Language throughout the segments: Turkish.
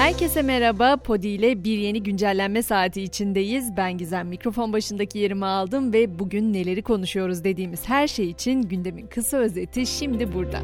Herkese merhaba. Podi ile bir yeni güncellenme saati içindeyiz. Ben Gizem mikrofon başındaki yerimi aldım ve bugün neleri konuşuyoruz dediğimiz her şey için gündemin kısa özeti şimdi burada.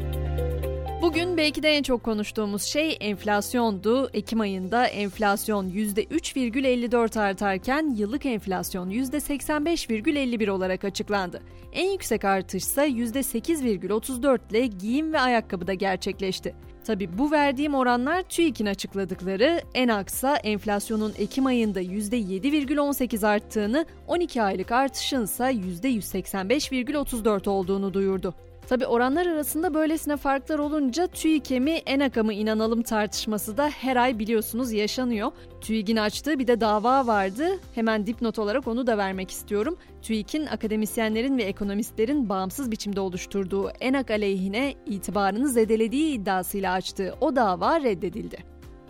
Bugün belki de en çok konuştuğumuz şey enflasyondu. Ekim ayında enflasyon %3,54 artarken yıllık enflasyon %85,51 olarak açıklandı. En yüksek artış ise %8,34 ile giyim ve ayakkabıda gerçekleşti. Tabi bu verdiğim oranlar TÜİK'in açıkladıkları en aksa enflasyonun Ekim ayında %7,18 arttığını, 12 aylık artışın ise %185,34 olduğunu duyurdu. Tabi oranlar arasında böylesine farklar olunca TÜİK'e mi ENAK'a mı inanalım tartışması da her ay biliyorsunuz yaşanıyor. TÜİK'in açtığı bir de dava vardı. Hemen dipnot olarak onu da vermek istiyorum. TÜİK'in akademisyenlerin ve ekonomistlerin bağımsız biçimde oluşturduğu ENAK aleyhine itibarını zedelediği iddiasıyla açtığı o dava reddedildi.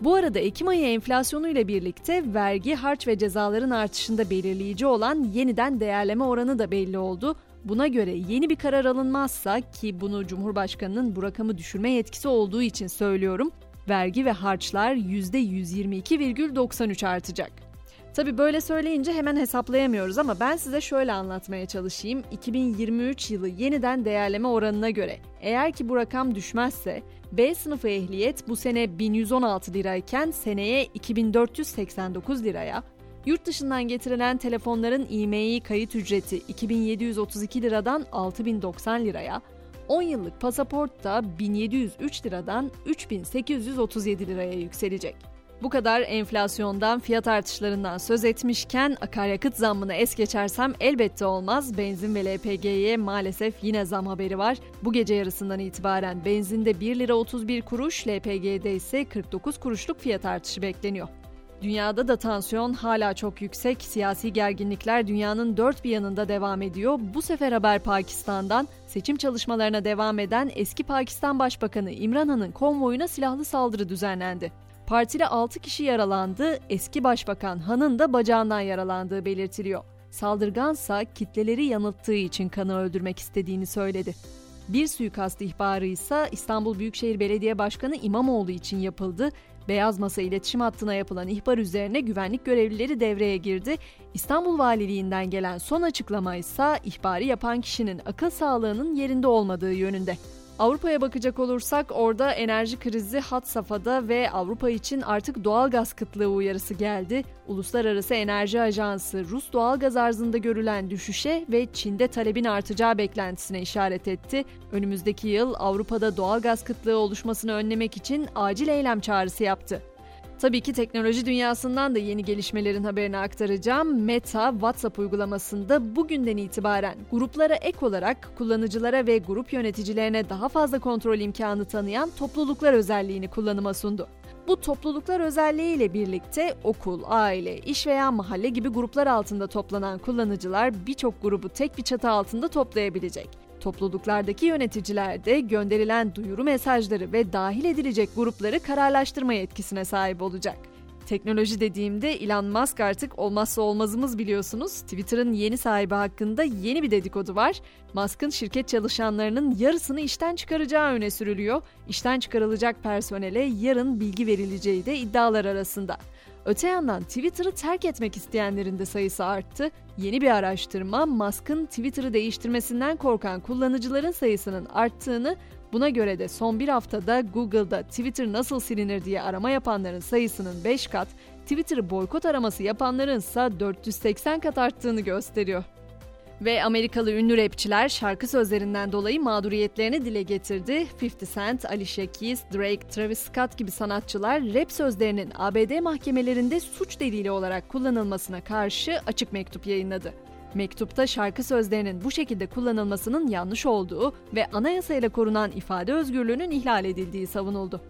Bu arada Ekim ayı enflasyonu ile birlikte vergi, harç ve cezaların artışında belirleyici olan yeniden değerleme oranı da belli oldu. Buna göre yeni bir karar alınmazsa ki bunu Cumhurbaşkanı'nın bu rakamı düşürme yetkisi olduğu için söylüyorum, vergi ve harçlar %122,93 artacak. Tabi böyle söyleyince hemen hesaplayamıyoruz ama ben size şöyle anlatmaya çalışayım. 2023 yılı yeniden değerleme oranına göre eğer ki bu rakam düşmezse B sınıfı ehliyet bu sene 1116 lirayken seneye 2489 liraya, Yurt dışından getirilen telefonların IMEI kayıt ücreti 2732 liradan 6090 liraya, 10 yıllık pasaport da 1703 liradan 3837 liraya yükselecek. Bu kadar enflasyondan, fiyat artışlarından söz etmişken akaryakıt zammını es geçersem elbette olmaz. Benzin ve LPG'ye maalesef yine zam haberi var. Bu gece yarısından itibaren benzinde 1 lira 31 kuruş, LPG'de ise 49 kuruşluk fiyat artışı bekleniyor. Dünyada da tansiyon hala çok yüksek. Siyasi gerginlikler dünyanın dört bir yanında devam ediyor. Bu sefer haber Pakistan'dan seçim çalışmalarına devam eden eski Pakistan Başbakanı İmran Han'ın konvoyuna silahlı saldırı düzenlendi. Partili 6 kişi yaralandı, eski başbakan Han'ın da bacağından yaralandığı belirtiliyor. Saldırgansa kitleleri yanılttığı için kanı öldürmek istediğini söyledi. Bir suikast ihbarı ise İstanbul Büyükşehir Belediye Başkanı İmamoğlu için yapıldı. Beyaz Masa iletişim hattına yapılan ihbar üzerine güvenlik görevlileri devreye girdi. İstanbul Valiliğinden gelen son açıklama ise ihbarı yapan kişinin akıl sağlığının yerinde olmadığı yönünde. Avrupa'ya bakacak olursak orada enerji krizi hat safhada ve Avrupa için artık doğal gaz kıtlığı uyarısı geldi. Uluslararası Enerji Ajansı Rus doğal gaz arzında görülen düşüşe ve Çin'de talebin artacağı beklentisine işaret etti. Önümüzdeki yıl Avrupa'da doğal gaz kıtlığı oluşmasını önlemek için acil eylem çağrısı yaptı. Tabii ki teknoloji dünyasından da yeni gelişmelerin haberini aktaracağım. Meta, WhatsApp uygulamasında bugünden itibaren gruplara ek olarak kullanıcılara ve grup yöneticilerine daha fazla kontrol imkanı tanıyan topluluklar özelliğini kullanıma sundu. Bu topluluklar özelliği ile birlikte okul, aile, iş veya mahalle gibi gruplar altında toplanan kullanıcılar birçok grubu tek bir çatı altında toplayabilecek. Topluluklardaki yöneticiler de gönderilen duyuru mesajları ve dahil edilecek grupları kararlaştırma yetkisine sahip olacak. Teknoloji dediğimde Elon Musk artık olmazsa olmazımız biliyorsunuz. Twitter'ın yeni sahibi hakkında yeni bir dedikodu var. Musk'ın şirket çalışanlarının yarısını işten çıkaracağı öne sürülüyor. İşten çıkarılacak personele yarın bilgi verileceği de iddialar arasında. Öte yandan Twitter'ı terk etmek isteyenlerin de sayısı arttı. Yeni bir araştırma Musk'ın Twitter'ı değiştirmesinden korkan kullanıcıların sayısının arttığını, buna göre de son bir haftada Google'da Twitter nasıl silinir diye arama yapanların sayısının 5 kat, Twitter'ı boykot araması yapanların ise 480 kat arttığını gösteriyor. Ve Amerikalı ünlü rapçiler şarkı sözlerinden dolayı mağduriyetlerini dile getirdi. 50 Cent, Alicia Keys, Drake, Travis Scott gibi sanatçılar rap sözlerinin ABD mahkemelerinde suç delili olarak kullanılmasına karşı açık mektup yayınladı. Mektupta şarkı sözlerinin bu şekilde kullanılmasının yanlış olduğu ve anayasayla korunan ifade özgürlüğünün ihlal edildiği savunuldu.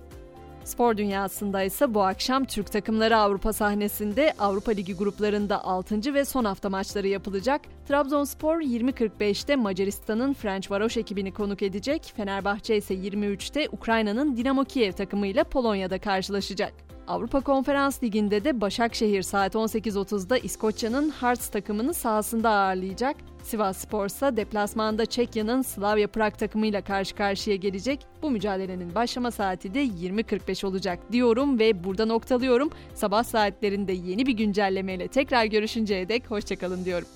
Spor dünyasında ise bu akşam Türk takımları Avrupa sahnesinde Avrupa Ligi gruplarında 6. ve son hafta maçları yapılacak. Trabzonspor 20.45'te Macaristan'ın Ferencvaros ekibini konuk edecek. Fenerbahçe ise 23'te Ukrayna'nın Dinamo Kiev takımıyla Polonya'da karşılaşacak. Avrupa Konferans Ligi'nde de Başakşehir saat 18.30'da İskoçya'nın Hearts takımını sahasında ağırlayacak. Sivas Spor ise deplasmanda Çekya'nın Slavia Prag takımıyla karşı karşıya gelecek. Bu mücadelenin başlama saati de 20.45 olacak diyorum ve burada noktalıyorum. Sabah saatlerinde yeni bir güncellemeyle tekrar görüşünceye dek hoşçakalın diyorum.